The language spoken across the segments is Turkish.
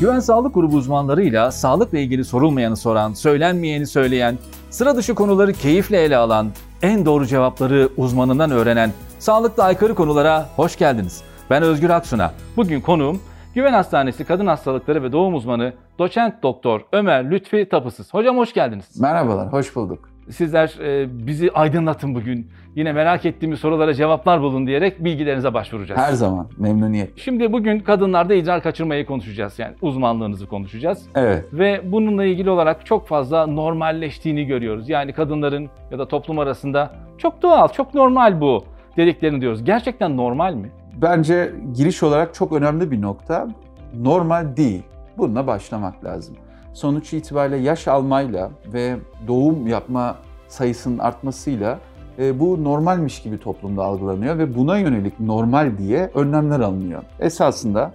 Güven Sağlık Grubu uzmanlarıyla sağlıkla ilgili sorulmayanı soran, söylenmeyeni söyleyen, sıra dışı konuları keyifle ele alan, en doğru cevapları uzmanından öğrenen sağlıkla aykırı konulara hoş geldiniz. Ben Özgür Aksuna. Bugün konuğum Güven Hastanesi Kadın Hastalıkları ve Doğum Uzmanı Doçent Doktor Ömer Lütfi Tapısız. Hocam hoş geldiniz. Merhabalar, hoş bulduk. Sizler e, bizi aydınlatın bugün. Yine merak ettiğimiz sorulara cevaplar bulun diyerek bilgilerinize başvuracağız. Her zaman memnuniyet. Şimdi bugün kadınlarda idrar kaçırmayı konuşacağız. Yani uzmanlığınızı konuşacağız. Evet. Ve bununla ilgili olarak çok fazla normalleştiğini görüyoruz. Yani kadınların ya da toplum arasında çok doğal, çok normal bu dediklerini diyoruz. Gerçekten normal mi? Bence giriş olarak çok önemli bir nokta. Normal değil. Bununla başlamak lazım. Sonuç itibariyle yaş almayla ve doğum yapma sayısının artmasıyla e, bu normalmiş gibi toplumda algılanıyor ve buna yönelik normal diye önlemler alınıyor. Esasında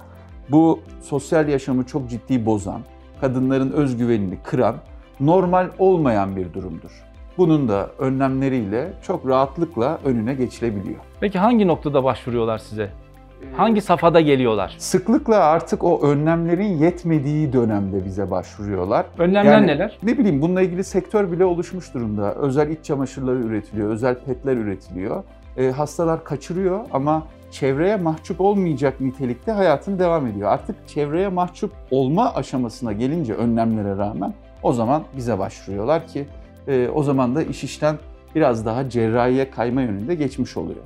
bu sosyal yaşamı çok ciddi bozan, kadınların özgüvenini kıran, normal olmayan bir durumdur. Bunun da önlemleriyle çok rahatlıkla önüne geçilebiliyor. Peki hangi noktada başvuruyorlar size? Hangi safhada geliyorlar? Sıklıkla artık o önlemlerin yetmediği dönemde bize başvuruyorlar. Önlemler Yani neler? Ne bileyim bununla ilgili sektör bile oluşmuş durumda. Özel iç çamaşırları üretiliyor, özel petler üretiliyor. E, hastalar kaçırıyor ama çevreye mahcup olmayacak nitelikte hayatını devam ediyor. Artık çevreye mahcup olma aşamasına gelince önlemlere rağmen o zaman bize başvuruyorlar ki e, o zaman da iş işten biraz daha cerrahiye kayma yönünde geçmiş oluyor.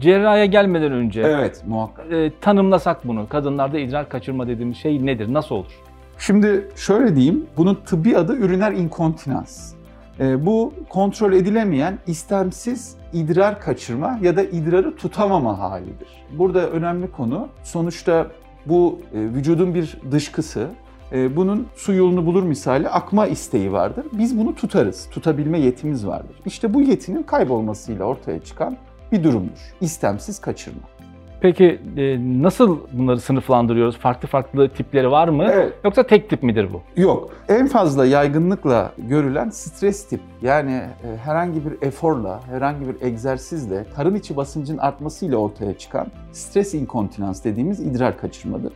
Cerrahiye gelmeden önce Evet muhakkak. e, tanımlasak bunu. Kadınlarda idrar kaçırma dediğimiz şey nedir? Nasıl olur? Şimdi şöyle diyeyim, bunun tıbbi adı üriner inkontinans. Ee, bu kontrol edilemeyen istemsiz idrar kaçırma ya da idrarı tutamama halidir. Burada önemli konu sonuçta bu e, vücudun bir dışkısı. E, bunun su yolunu bulur misali akma isteği vardır. Biz bunu tutarız. Tutabilme yetimiz vardır. İşte bu yetinin kaybolmasıyla ortaya çıkan bir durumdur. İstemsiz kaçırma. Peki e, nasıl bunları sınıflandırıyoruz? Farklı farklı tipleri var mı? Evet. Yoksa tek tip midir bu? Yok. En fazla yaygınlıkla görülen stres tip. Yani e, herhangi bir eforla, herhangi bir egzersizle, karın içi basıncın artmasıyla ortaya çıkan stres inkontinans dediğimiz idrar kaçırmadır.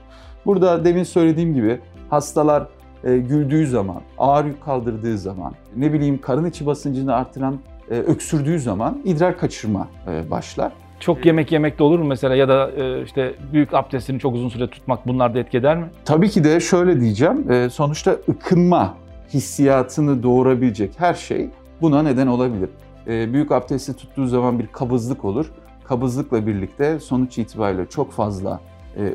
Burada demin söylediğim gibi hastalar e, güldüğü zaman, ağır yük kaldırdığı zaman, ne bileyim karın içi basıncını artıran e, öksürdüğü zaman idrar kaçırma e, başlar. Çok yemek yemek de olur mu mesela ya da e, işte büyük abdestini çok uzun süre tutmak bunlar da etki eder mi? Tabii ki de şöyle diyeceğim, sonuçta ıkınma hissiyatını doğurabilecek her şey buna neden olabilir. Büyük abdesti tuttuğu zaman bir kabızlık olur. Kabızlıkla birlikte sonuç itibariyle çok fazla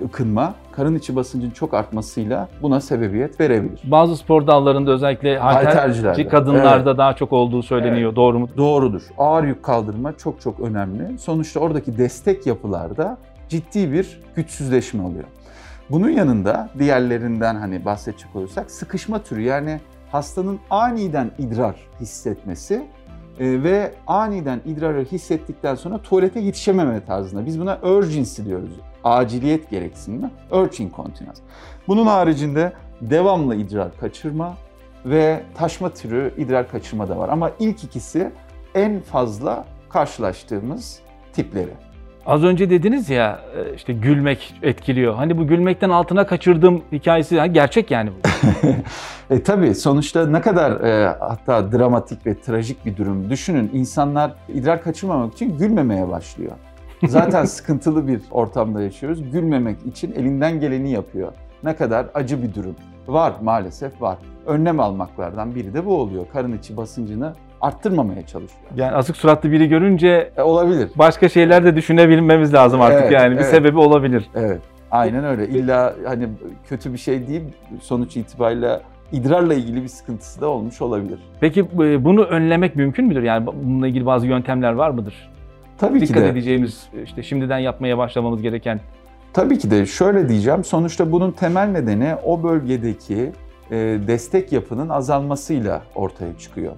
ıkınma, karın içi basıncın çok artmasıyla buna sebebiyet verebilir. Bazı spor dallarında özellikle halterci kadınlarda daha çok olduğu söyleniyor. Doğru mu? Doğrudur. Ağır yük kaldırma çok çok önemli. Sonuçta oradaki destek yapılarda ciddi bir güçsüzleşme oluyor. Bunun yanında diğerlerinden hani bahsedecek olursak sıkışma türü yani hastanın aniden idrar hissetmesi e, ve aniden idrarı hissettikten sonra tuvalete yetişememe tarzında. Biz buna urgency diyoruz. Aciliyet gereksinimi. Urge incontinence. Bunun haricinde devamlı idrar kaçırma ve taşma türü idrar kaçırma da var. Ama ilk ikisi en fazla karşılaştığımız tipleri. Az önce dediniz ya e, işte gülmek etkiliyor. Hani bu gülmekten altına kaçırdığım hikayesi ha, gerçek yani bu. E tabii sonuçta ne kadar e, hatta dramatik ve trajik bir durum. Düşünün insanlar idrar kaçırmamak için gülmemeye başlıyor. Zaten sıkıntılı bir ortamda yaşıyoruz. Gülmemek için elinden geleni yapıyor. Ne kadar acı bir durum. Var maalesef var. Önlem almaklardan biri de bu oluyor. Karın içi basıncını arttırmamaya çalışıyor. Yani asık suratlı biri görünce E, olabilir. başka şeyler de düşünebilmemiz lazım artık Evet, yani. Bir evet. sebebi olabilir. Evet. Aynen öyle. İlla hani kötü bir şey değil sonuç itibariyle idrarla ilgili bir sıkıntısı da olmuş olabilir. Peki e, bunu önlemek mümkün müdür? Yani bununla ilgili bazı yöntemler var mıdır? Tabii ki Dikkat de. edeceğimiz, işte şimdiden yapmaya başlamamız gereken. Tabii ki de şöyle diyeceğim. Sonuçta bunun temel nedeni o bölgedeki e, destek yapının azalmasıyla ortaya çıkıyor.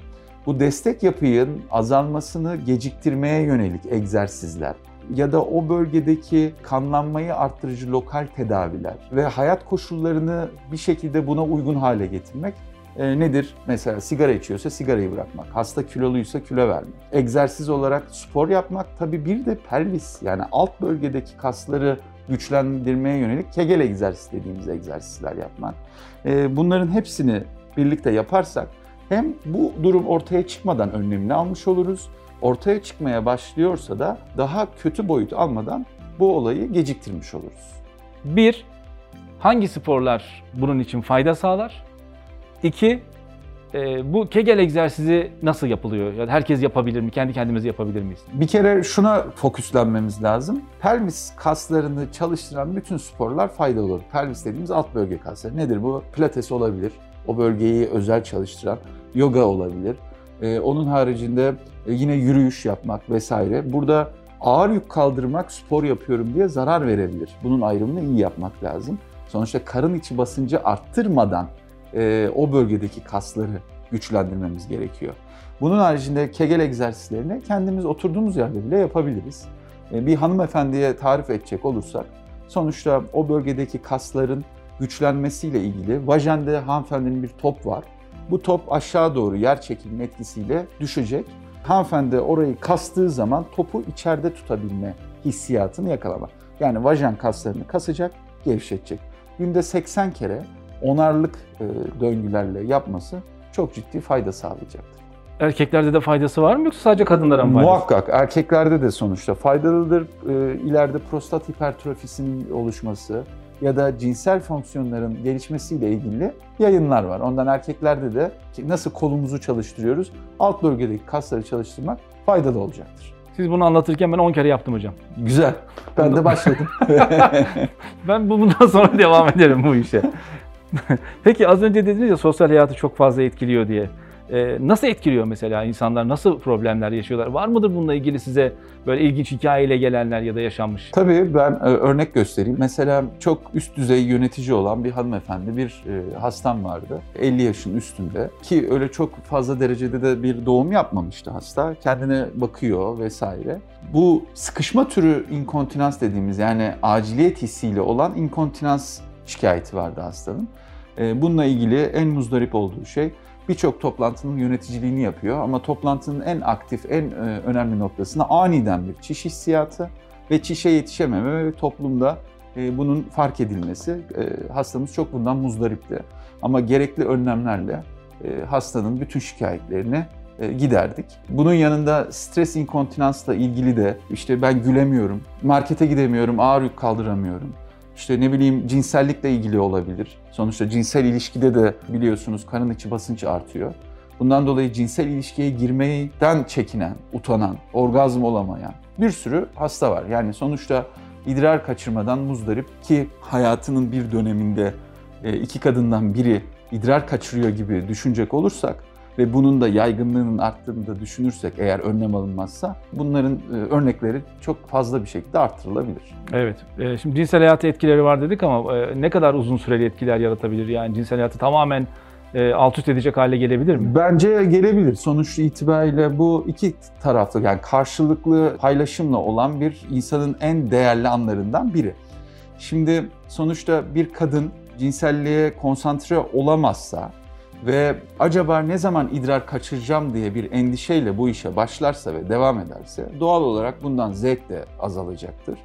Bu destek yapının azalmasını geciktirmeye yönelik egzersizler ya da o bölgedeki kanlanmayı arttırıcı lokal tedaviler ve hayat koşullarını bir şekilde buna uygun hale getirmek e, nedir? Mesela sigara içiyorsa sigarayı bırakmak, hasta kiloluysa kilo vermek, egzersiz olarak spor yapmak, tabii bir de pelvis yani alt bölgedeki kasları güçlendirmeye yönelik kegel egzersiz dediğimiz egzersizler yapmak. E, bunların hepsini birlikte yaparsak hem bu durum ortaya çıkmadan önlemini almış oluruz. Ortaya çıkmaya başlıyorsa da daha kötü boyut almadan bu olayı geciktirmiş oluruz. Bir, hangi sporlar bunun için fayda sağlar? İki, e, bu Kegel egzersizi nasıl yapılıyor? Yani herkes yapabilir mi? Kendi kendimize yapabilir miyiz? Bir kere şuna fokuslanmamız lazım. Pelvis kaslarını çalıştıran bütün sporlar faydalı olur. Pelvis dediğimiz alt bölge kasları. Nedir bu? Pilates olabilir. O bölgeyi özel çalıştıran. Yoga olabilir. Ee, onun haricinde e, yine yürüyüş yapmak vesaire. Burada ağır yük kaldırmak spor yapıyorum diye zarar verebilir. Bunun ayrımını iyi yapmak lazım. Sonuçta karın içi basıncı arttırmadan e, o bölgedeki kasları güçlendirmemiz gerekiyor. Bunun haricinde kegel egzersizlerini kendimiz oturduğumuz yerde bile yapabiliriz. E, bir hanımefendiye tarif edecek olursak sonuçta o bölgedeki kasların güçlenmesiyle ilgili vajende hanımefendinin bir top var. Bu top aşağı doğru yer çekilme etkisiyle düşecek. Hanımefendi orayı kastığı zaman topu içeride tutabilme hissiyatını yakalamak. Yani vajen kaslarını kasacak, gevşetecek. Günde 80 kere onarlık e, döngülerle yapması çok ciddi fayda sağlayacaktır. Erkeklerde de faydası var mı yoksa sadece kadınlara mı faydası? Muhakkak erkeklerde de sonuçta faydalıdır. E, ileride prostat hipertrofisinin oluşması ya da cinsel fonksiyonların gelişmesiyle ilgili yayınlar var. Ondan erkeklerde de nasıl kolumuzu çalıştırıyoruz, alt bölgedeki kasları çalıştırmak faydalı olacaktır. Siz bunu anlatırken ben 10 kere yaptım hocam. Güzel. Ben de başladım. ben bundan sonra devam ederim bu işe. Peki az önce dediniz ya sosyal hayatı çok fazla etkiliyor diye. Ee, nasıl etkiliyor mesela insanlar? Nasıl problemler yaşıyorlar? Var mıdır bununla ilgili size böyle ilginç hikayeyle gelenler ya da yaşanmış? Tabii ben e, örnek göstereyim. Mesela çok üst düzey yönetici olan bir hanımefendi, bir e, hastam vardı. 50 yaşın üstünde ki öyle çok fazla derecede de bir doğum yapmamıştı hasta. Kendine bakıyor vesaire. Bu sıkışma türü inkontinans dediğimiz yani aciliyet hissiyle olan inkontinans şikayeti vardı hastanın. E, bununla ilgili en muzdarip olduğu şey birçok toplantının yöneticiliğini yapıyor ama toplantının en aktif, en e, önemli noktasında aniden bir çiş hissiyatı ve çişe yetişememe ve toplumda e, bunun fark edilmesi. Hastamız çok bundan muzdaripti. Ama gerekli önlemlerle hastanın bütün şikayetlerini giderdik. Bunun yanında stres inkontinansla ilgili de işte ben gülemiyorum, markete gidemiyorum, ağır yük kaldıramıyorum işte ne bileyim cinsellikle ilgili olabilir. Sonuçta cinsel ilişkide de biliyorsunuz karın içi basınç artıyor. Bundan dolayı cinsel ilişkiye girmeden çekinen, utanan, orgazm olamayan bir sürü hasta var. Yani sonuçta idrar kaçırmadan muzdarip ki hayatının bir döneminde e, iki kadından biri idrar kaçırıyor gibi düşünecek olursak ve bunun da yaygınlığının arttığını da düşünürsek eğer önlem alınmazsa bunların e, örnekleri çok fazla bir şekilde arttırılabilir. Evet. E, şimdi cinsel hayatı etkileri var dedik ama e, ne kadar uzun süreli etkiler yaratabilir? Yani cinsel hayatı tamamen alt üst edecek hale gelebilir mi? Bence gelebilir. Sonuç itibariyle bu iki taraflı yani karşılıklı paylaşımla olan bir insanın en değerli anlarından biri. Şimdi sonuçta bir kadın cinselliğe konsantre olamazsa ve acaba ne zaman idrar kaçıracağım diye bir endişeyle bu işe başlarsa ve devam ederse doğal olarak bundan zevk de azalacaktır.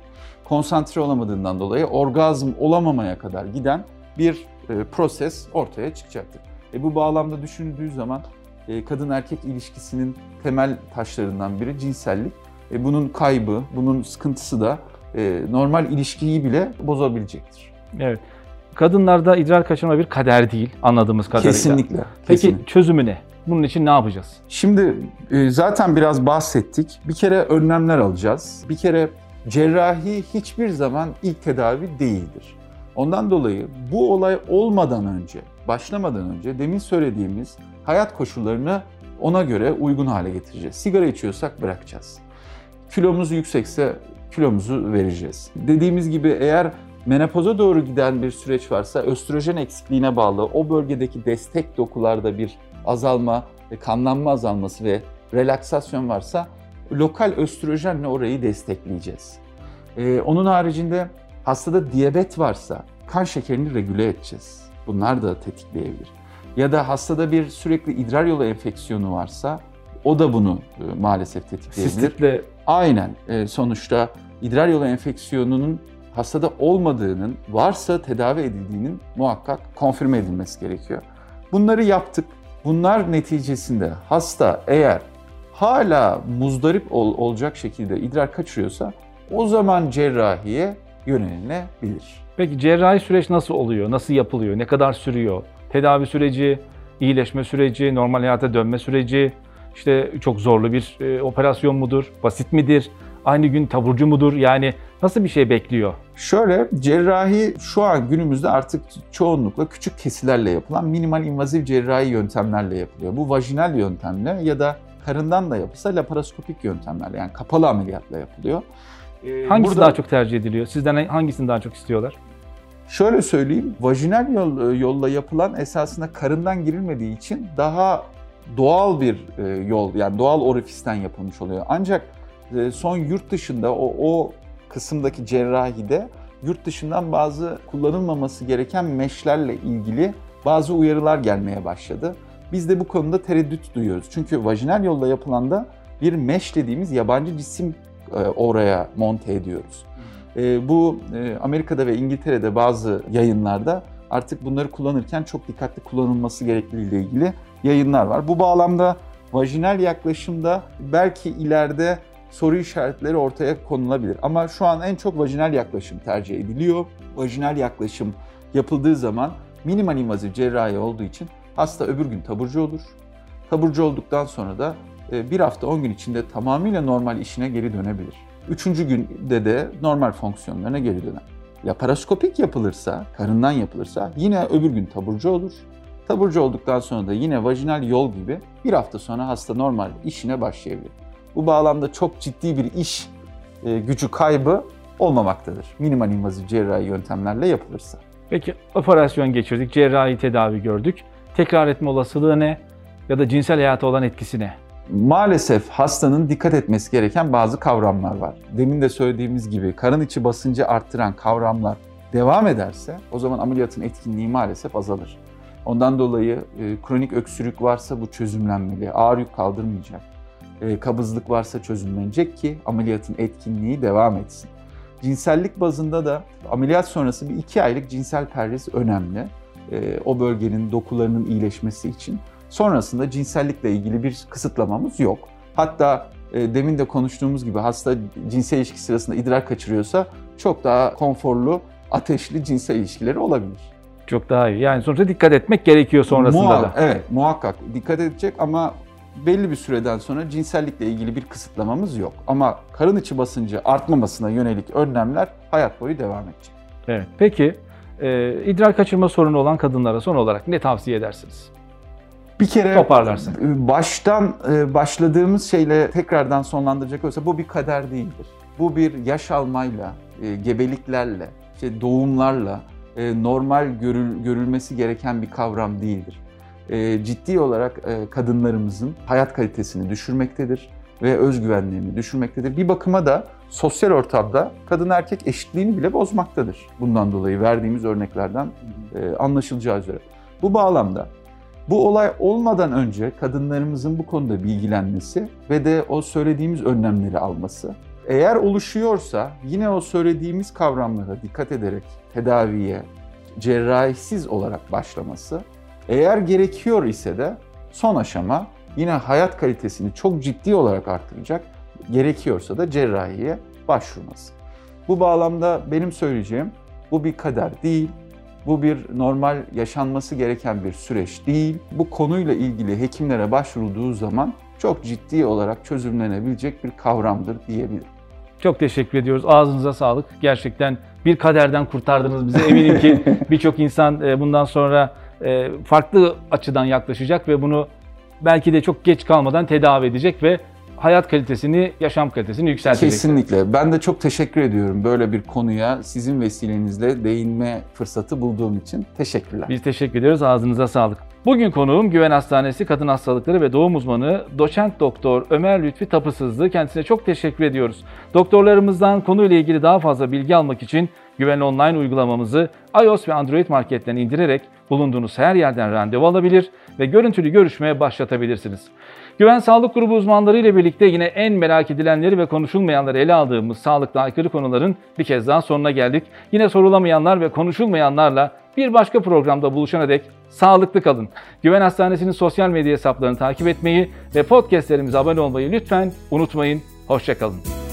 Konsantre olamadığından dolayı orgazm olamamaya kadar giden bir e, proses ortaya çıkacaktır. E bu bağlamda düşünüldüğü zaman e, kadın erkek ilişkisinin temel taşlarından biri cinsellik. E bunun kaybı, bunun sıkıntısı da e, normal ilişkiyi bile bozabilecektir. Evet. Kadınlarda idrar kaçırma bir kader değil anladığımız kadarıyla. Kesinlikle. Peki kesinlikle. çözümü ne? Bunun için ne yapacağız? Şimdi e, zaten biraz bahsettik. Bir kere önlemler alacağız. Bir kere cerrahi hiçbir zaman ilk tedavi değildir. Ondan dolayı bu olay olmadan önce, başlamadan önce demin söylediğimiz hayat koşullarını ona göre uygun hale getireceğiz. Sigara içiyorsak bırakacağız. Kilomuz yüksekse kilomuzu vereceğiz. Dediğimiz gibi eğer menopoza doğru giden bir süreç varsa östrojen eksikliğine bağlı o bölgedeki destek dokularda bir azalma, kanlanma azalması ve relaksasyon varsa lokal östrojenle orayı destekleyeceğiz. Ee, onun haricinde hastada diyabet varsa kan şekerini regüle edeceğiz. Bunlar da tetikleyebilir. Ya da hastada bir sürekli idrar yolu enfeksiyonu varsa o da bunu e, maalesef tetikleyebilir. Sistitle Aynen. E, sonuçta idrar yolu enfeksiyonunun hastada olmadığının, varsa tedavi edildiğinin muhakkak konfirme edilmesi gerekiyor. Bunları yaptık. Bunlar neticesinde hasta eğer hala muzdarip ol, olacak şekilde idrar kaçırıyorsa o zaman cerrahiye yönelinebilir. Peki cerrahi süreç nasıl oluyor? Nasıl yapılıyor? Ne kadar sürüyor? Tedavi süreci, iyileşme süreci, normal hayata dönme süreci, işte çok zorlu bir e, operasyon mudur? Basit midir? Aynı gün taburcu mudur? Yani nasıl bir şey bekliyor? Şöyle cerrahi şu an günümüzde artık çoğunlukla küçük kesilerle yapılan minimal invaziv cerrahi yöntemlerle yapılıyor. Bu vajinal yöntemle ya da karından da yapılsa laparoskopik yöntemlerle yani kapalı ameliyatla yapılıyor. Ee, Hangisi burada, daha çok tercih ediliyor? Sizden hangisini daha çok istiyorlar? Şöyle söyleyeyim, vajinal yol, yolla yapılan esasında karından girilmediği için daha doğal bir e, yol, yani doğal orifisten yapılmış oluyor. Ancak son yurt dışında o, o kısımdaki cerrahide yurt dışından bazı kullanılmaması gereken meşlerle ilgili bazı uyarılar gelmeye başladı. Biz de bu konuda tereddüt duyuyoruz. Çünkü vajinal yolla yapılan da bir meş dediğimiz yabancı cisim oraya monte ediyoruz. E, bu e, Amerika'da ve İngiltere'de bazı yayınlarda artık bunları kullanırken çok dikkatli kullanılması gerektiği ile ilgili yayınlar var. Bu bağlamda vajinal yaklaşımda belki ileride soru işaretleri ortaya konulabilir. Ama şu an en çok vajinal yaklaşım tercih ediliyor. Vajinal yaklaşım yapıldığı zaman minimal invaziv cerrahi olduğu için hasta öbür gün taburcu olur. Taburcu olduktan sonra da e, bir hafta 10 gün içinde tamamıyla normal işine geri dönebilir. Üçüncü günde de normal fonksiyonlarına geri döner. Laparoskopik yapılırsa, karından yapılırsa yine öbür gün taburcu olur. Taburcu olduktan sonra da yine vajinal yol gibi bir hafta sonra hasta normal işine başlayabilir. Bu bağlamda çok ciddi bir iş e, gücü kaybı olmamaktadır. Minimal invaziv cerrahi yöntemlerle yapılırsa. Peki operasyon geçirdik, cerrahi tedavi gördük. Tekrar etme olasılığı ne? Ya da cinsel hayata olan etkisi ne? maalesef hastanın dikkat etmesi gereken bazı kavramlar var. Demin de söylediğimiz gibi karın içi basıncı arttıran kavramlar devam ederse o zaman ameliyatın etkinliği maalesef azalır. Ondan dolayı e, kronik öksürük varsa bu çözümlenmeli, ağır yük kaldırmayacak. E, kabızlık varsa çözümlenecek ki ameliyatın etkinliği devam etsin. Cinsellik bazında da ameliyat sonrası bir iki aylık cinsel perhiz önemli. E, o bölgenin dokularının iyileşmesi için. Sonrasında cinsellikle ilgili bir kısıtlamamız yok. Hatta e, demin de konuştuğumuz gibi hasta cinsel ilişki sırasında idrar kaçırıyorsa çok daha konforlu, ateşli cinsel ilişkileri olabilir. Çok daha iyi. Yani sonuçta dikkat etmek gerekiyor sonrasında Muha- da. Evet, muhakkak dikkat edecek ama belli bir süreden sonra cinsellikle ilgili bir kısıtlamamız yok. Ama karın içi basıncı artmamasına yönelik önlemler hayat boyu devam edecek. Evet. Peki e, idrar kaçırma sorunu olan kadınlara son olarak ne tavsiye edersiniz? Bir kere toparlarsın. E, baştan e, başladığımız şeyle tekrardan sonlandıracak olsa bu bir kader değildir. Bu bir yaş almayla, e, gebeliklerle, işte doğumlarla normal görül, görülmesi gereken bir kavram değildir. Ciddi olarak kadınlarımızın hayat kalitesini düşürmektedir ve özgüvenlerini düşürmektedir. Bir bakıma da sosyal ortamda kadın erkek eşitliğini bile bozmaktadır. Bundan dolayı verdiğimiz örneklerden anlaşılacağı üzere. Bu bağlamda bu olay olmadan önce kadınlarımızın bu konuda bilgilenmesi ve de o söylediğimiz önlemleri alması. Eğer oluşuyorsa yine o söylediğimiz kavramlara dikkat ederek tedaviye cerrahisiz olarak başlaması. Eğer gerekiyor ise de son aşama yine hayat kalitesini çok ciddi olarak artıracak. Gerekiyorsa da cerrahiye başvurması. Bu bağlamda benim söyleyeceğim bu bir kader değil, bu bir normal yaşanması gereken bir süreç değil. Bu konuyla ilgili hekimlere başvurulduğu zaman çok ciddi olarak çözümlenebilecek bir kavramdır diyebilirim. Çok teşekkür ediyoruz. Ağzınıza sağlık. Gerçekten bir kaderden kurtardınız bizi. Eminim ki birçok insan e, bundan sonra farklı açıdan yaklaşacak ve bunu belki de çok geç kalmadan tedavi edecek ve hayat kalitesini, yaşam kalitesini yükseltecek. Kesinlikle. Ben de çok teşekkür ediyorum böyle bir konuya sizin vesilenizle değinme fırsatı bulduğum için. Teşekkürler. Biz teşekkür ediyoruz. Ağzınıza sağlık. Bugün konuğum Güven Hastanesi Kadın Hastalıkları ve Doğum Uzmanı Doçent Doktor Ömer Lütfi Tapısızlı. Kendisine çok teşekkür ediyoruz. Doktorlarımızdan konuyla ilgili daha fazla bilgi almak için Güven Online uygulamamızı iOS ve Android marketten indirerek bulunduğunuz her yerden randevu alabilir ve görüntülü görüşmeye başlatabilirsiniz. Güven Sağlık Grubu uzmanları ile birlikte yine en merak edilenleri ve konuşulmayanları ele aldığımız sağlıkla aykırı konuların bir kez daha sonuna geldik. Yine sorulamayanlar ve konuşulmayanlarla bir başka programda buluşana dek sağlıklı kalın. Güven Hastanesi'nin sosyal medya hesaplarını takip etmeyi ve podcastlerimize abone olmayı lütfen unutmayın. Hoşçakalın.